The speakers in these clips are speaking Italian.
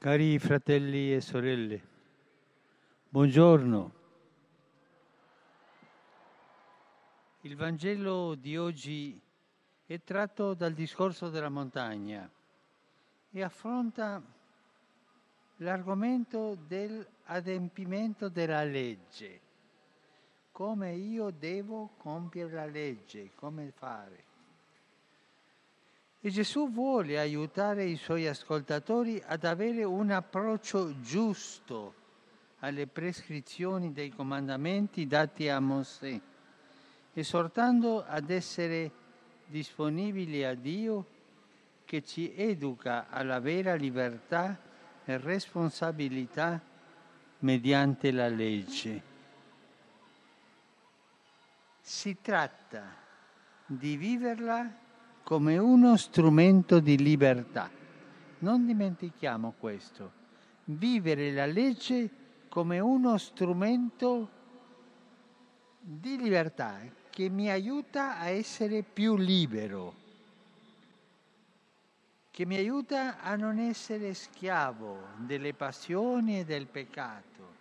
Cari fratelli e sorelle, buongiorno. Il Vangelo di oggi è tratto dal discorso della montagna e affronta l'argomento dell'adempimento della legge, come io devo compiere la legge, come fare. E Gesù vuole aiutare i suoi ascoltatori ad avere un approccio giusto alle prescrizioni dei comandamenti dati a Mosè, esortando ad essere disponibili a Dio che ci educa alla vera libertà e responsabilità mediante la legge. Si tratta di viverla come uno strumento di libertà. Non dimentichiamo questo. Vivere la legge come uno strumento di libertà che mi aiuta a essere più libero, che mi aiuta a non essere schiavo delle passioni e del peccato.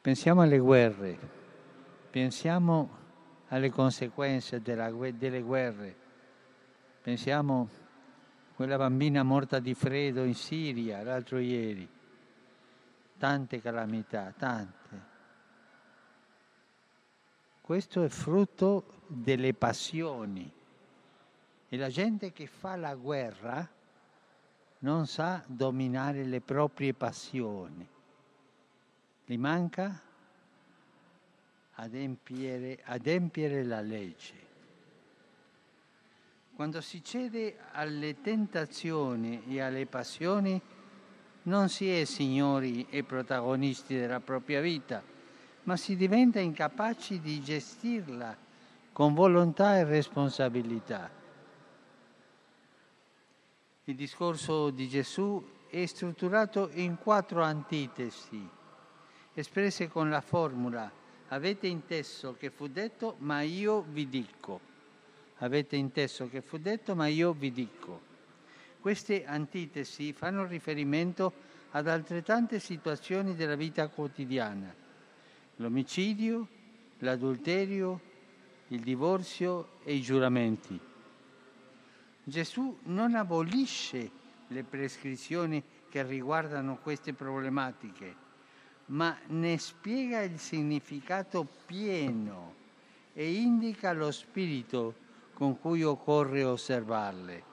Pensiamo alle guerre, pensiamo alle conseguenze della, delle guerre. Pensiamo a quella bambina morta di freddo in Siria l'altro ieri. Tante calamità, tante. Questo è frutto delle passioni. E la gente che fa la guerra non sa dominare le proprie passioni. Gli manca adempiere, adempiere la legge. Quando si cede alle tentazioni e alle passioni, non si è signori e protagonisti della propria vita, ma si diventa incapaci di gestirla con volontà e responsabilità. Il discorso di Gesù è strutturato in quattro antitesi, espresse con la formula Avete inteso che fu detto, ma io vi dico. Avete inteso che fu detto, ma io vi dico. Queste antitesi fanno riferimento ad altrettante situazioni della vita quotidiana. L'omicidio, l'adulterio, il divorzio e i giuramenti. Gesù non abolisce le prescrizioni che riguardano queste problematiche, ma ne spiega il significato pieno e indica lo spirito con cui occorre osservarle.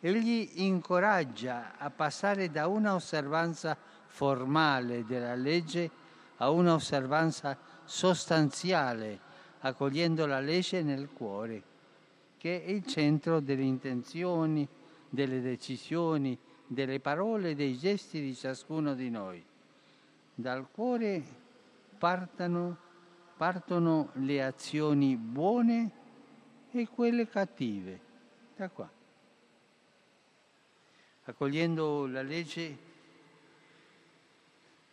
Egli incoraggia a passare da una osservanza formale della legge a una osservanza sostanziale, accogliendo la legge nel cuore, che è il centro delle intenzioni, delle decisioni, delle parole e dei gesti di ciascuno di noi. Dal cuore partano, partono le azioni buone e quelle cattive. Da qua. Accogliendo la legge,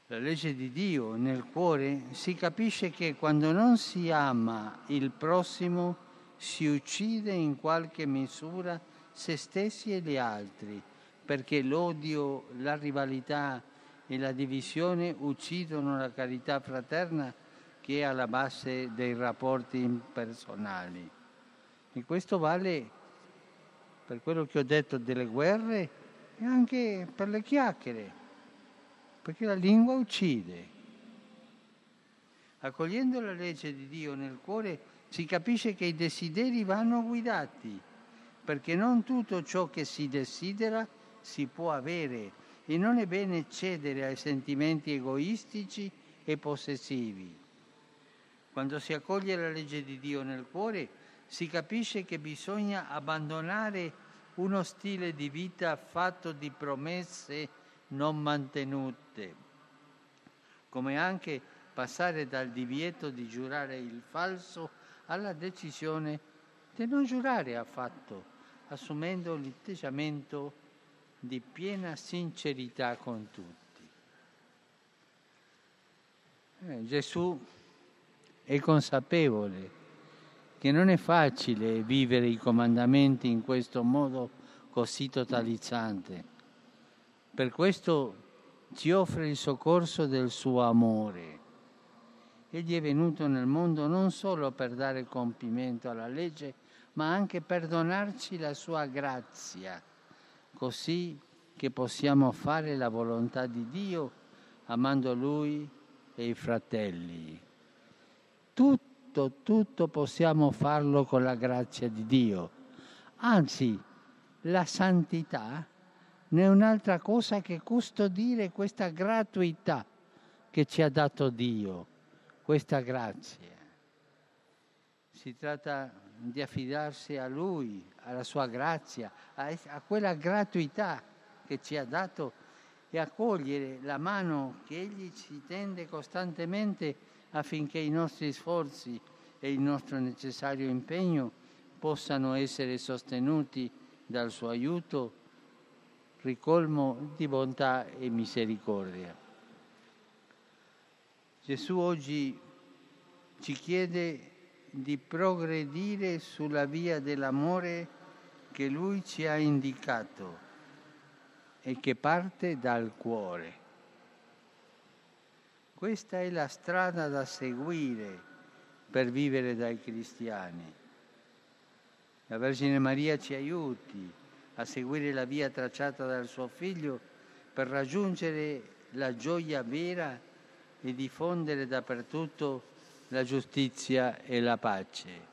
la legge di Dio nel cuore, si capisce che quando non si ama il prossimo, si uccide in qualche misura se stessi e gli altri, perché l'odio, la rivalità, e la divisione uccidono la carità fraterna che è alla base dei rapporti impersonali. E questo vale per quello che ho detto delle guerre e anche per le chiacchiere, perché la lingua uccide. Accogliendo la legge di Dio nel cuore si capisce che i desideri vanno guidati, perché non tutto ciò che si desidera si può avere e non è bene cedere ai sentimenti egoistici e possessivi. Quando si accoglie la legge di Dio nel cuore, si capisce che bisogna abbandonare uno stile di vita fatto di promesse non mantenute, come anche passare dal divieto di giurare il falso alla decisione di non giurare affatto, assumendo l'atteggiamento di piena sincerità con tutti. Eh, Gesù è consapevole che non è facile vivere i comandamenti in questo modo così totalizzante. Per questo ci offre il soccorso del suo amore. Egli è venuto nel mondo non solo per dare compimento alla legge, ma anche per donarci la sua grazia, così che possiamo fare la volontà di Dio amando Lui e i fratelli. Tutto, tutto possiamo farlo con la grazia di Dio. Anzi, la santità non è un'altra cosa che custodire questa gratuità che ci ha dato Dio, questa grazia. Si tratta di affidarsi a Lui, alla sua grazia, a, a quella gratuità che ci ha dato e a cogliere la mano che Egli ci tende costantemente affinché i nostri sforzi e il nostro necessario impegno possano essere sostenuti dal suo aiuto ricolmo di bontà e misericordia. Gesù oggi ci chiede di progredire sulla via dell'amore che Lui ci ha indicato e che parte dal cuore. Questa è la strada da seguire per vivere dai cristiani. La Vergine Maria ci aiuti a seguire la via tracciata dal suo figlio per raggiungere la gioia vera e diffondere dappertutto la giustizia e la pace.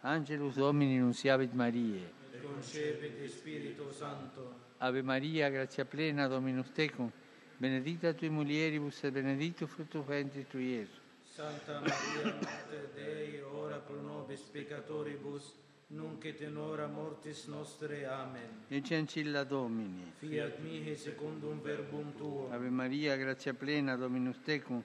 Angelus Domini Nunciavit Mariae. E Spirito Santo. Ave Maria, grazia plena, Dominus tecum, benedicta tui mulieribus et benedictus fructus ventris tui, Iesus. Santa Maria, Mater Dei, ora pro nobis peccatoribus, nunc et in hora mortis nostre. Amen. Ecce ancilla Domini. Fiat mihi secundum verbum tuo. Ave Maria, grazia plena, Dominus tecum,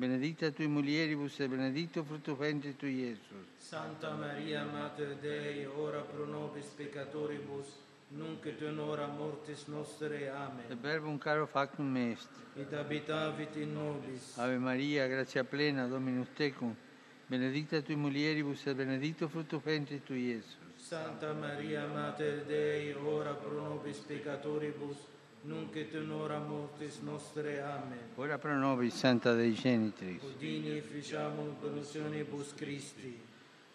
benedicta tui mulieribus et benedictus fructus ventris tui, Iesus. Santa Maria, Mater Dei, ora pro nobis peccatoribus, nunc et in hora mortis nostre. Amen. verbum caro factum est. Et habitavit in nobis. Ave Maria, grazia plena, Dominus tecum, benedicta tui mulieribus et benedictus fructus ventris tui, Iesus. Santa Maria, Mater Dei, ora pro nobis peccatoribus, nunc et in hora mortis nostre. Amen. Ora pro nobis, Santa Dei Genitris. Udini ficiamur promissionibus Christi.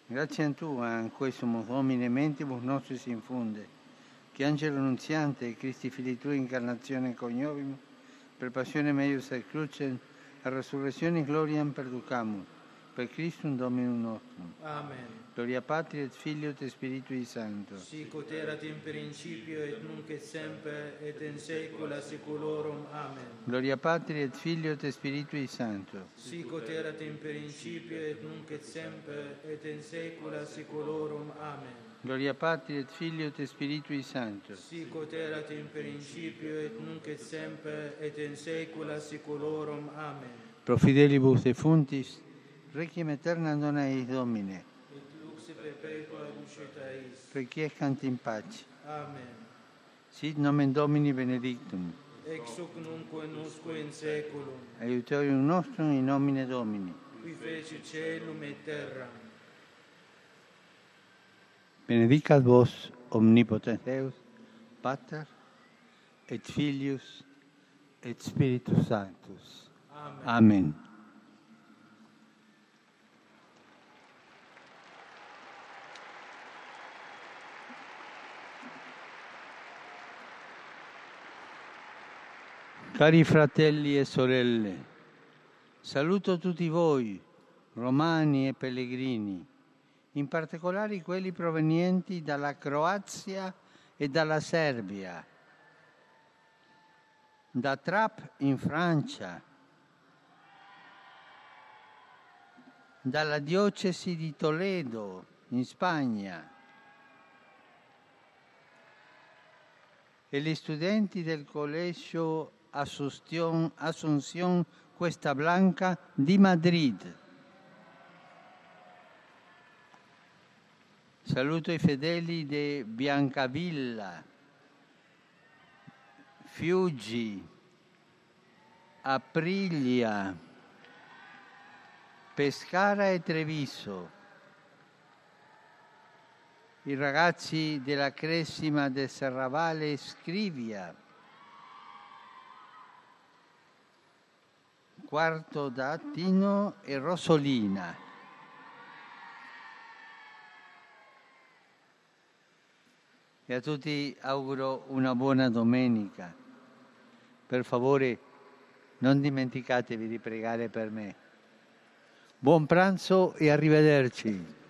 Grazie a Tu, a questo Domine mentibus nostris infunde, che Angelo Nunziante e Cristi Fili Tui incarnazione coniovim, per passione meius et crucem, a resurrezione gloriam perducamur, per Christum Dominum nostrum. Amen. Gloria Patri et Filio et Spiritui Sancto. Sic ut erat in principio et nunc et semper et in saecula saeculorum. Amen. Gloria Patri et Filio et Spiritui Sancto. Sic ut erat in principio et nunc et semper et in saecula saeculorum. Amen. Gloria Patri et Filio et Spiritui Sancto. Sic ut erat in principio et nunc et semper et in saecula saeculorum. Amen. Pro fidelibus defuntis, Requiem aeternam dona eis Domine. Et lux perpetua ducet eis. Requiescant in pace. Amen. Sit nomen Domini benedictum. Ex hoc nunc et usque in saeculum. Aiuterium nostrum in nomine Domini. Qui fecit celum et terram. Benedicat vos omnipotens Deus, Pater et Filius et Spiritus Sanctus. Amen. Amen. Cari fratelli e sorelle, saluto tutti voi, romani e pellegrini, in particolare quelli provenienti dalla Croazia e dalla Serbia, da Trapp in Francia, dalla diocesi di Toledo in Spagna e gli studenti del collegio Asunción, Asunción Cuesta Blanca di Madrid. Saluto i fedeli di Biancavilla, Fiuggi, Aprilia, Pescara e Treviso, i ragazzi della Cresima del Serravalle Scrivia, Quarto Dattino e Rosolina. E a tutti auguro una buona domenica. Per favore non dimenticatevi di pregare per me. Buon pranzo e arrivederci.